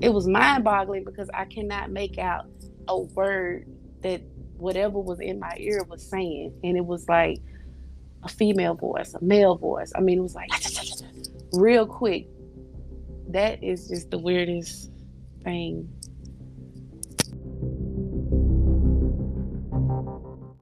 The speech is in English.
it was mind boggling because I cannot make out a word that whatever was in my ear was saying. And it was like a female voice, a male voice. I mean, it was like real quick. That is just the weirdest thing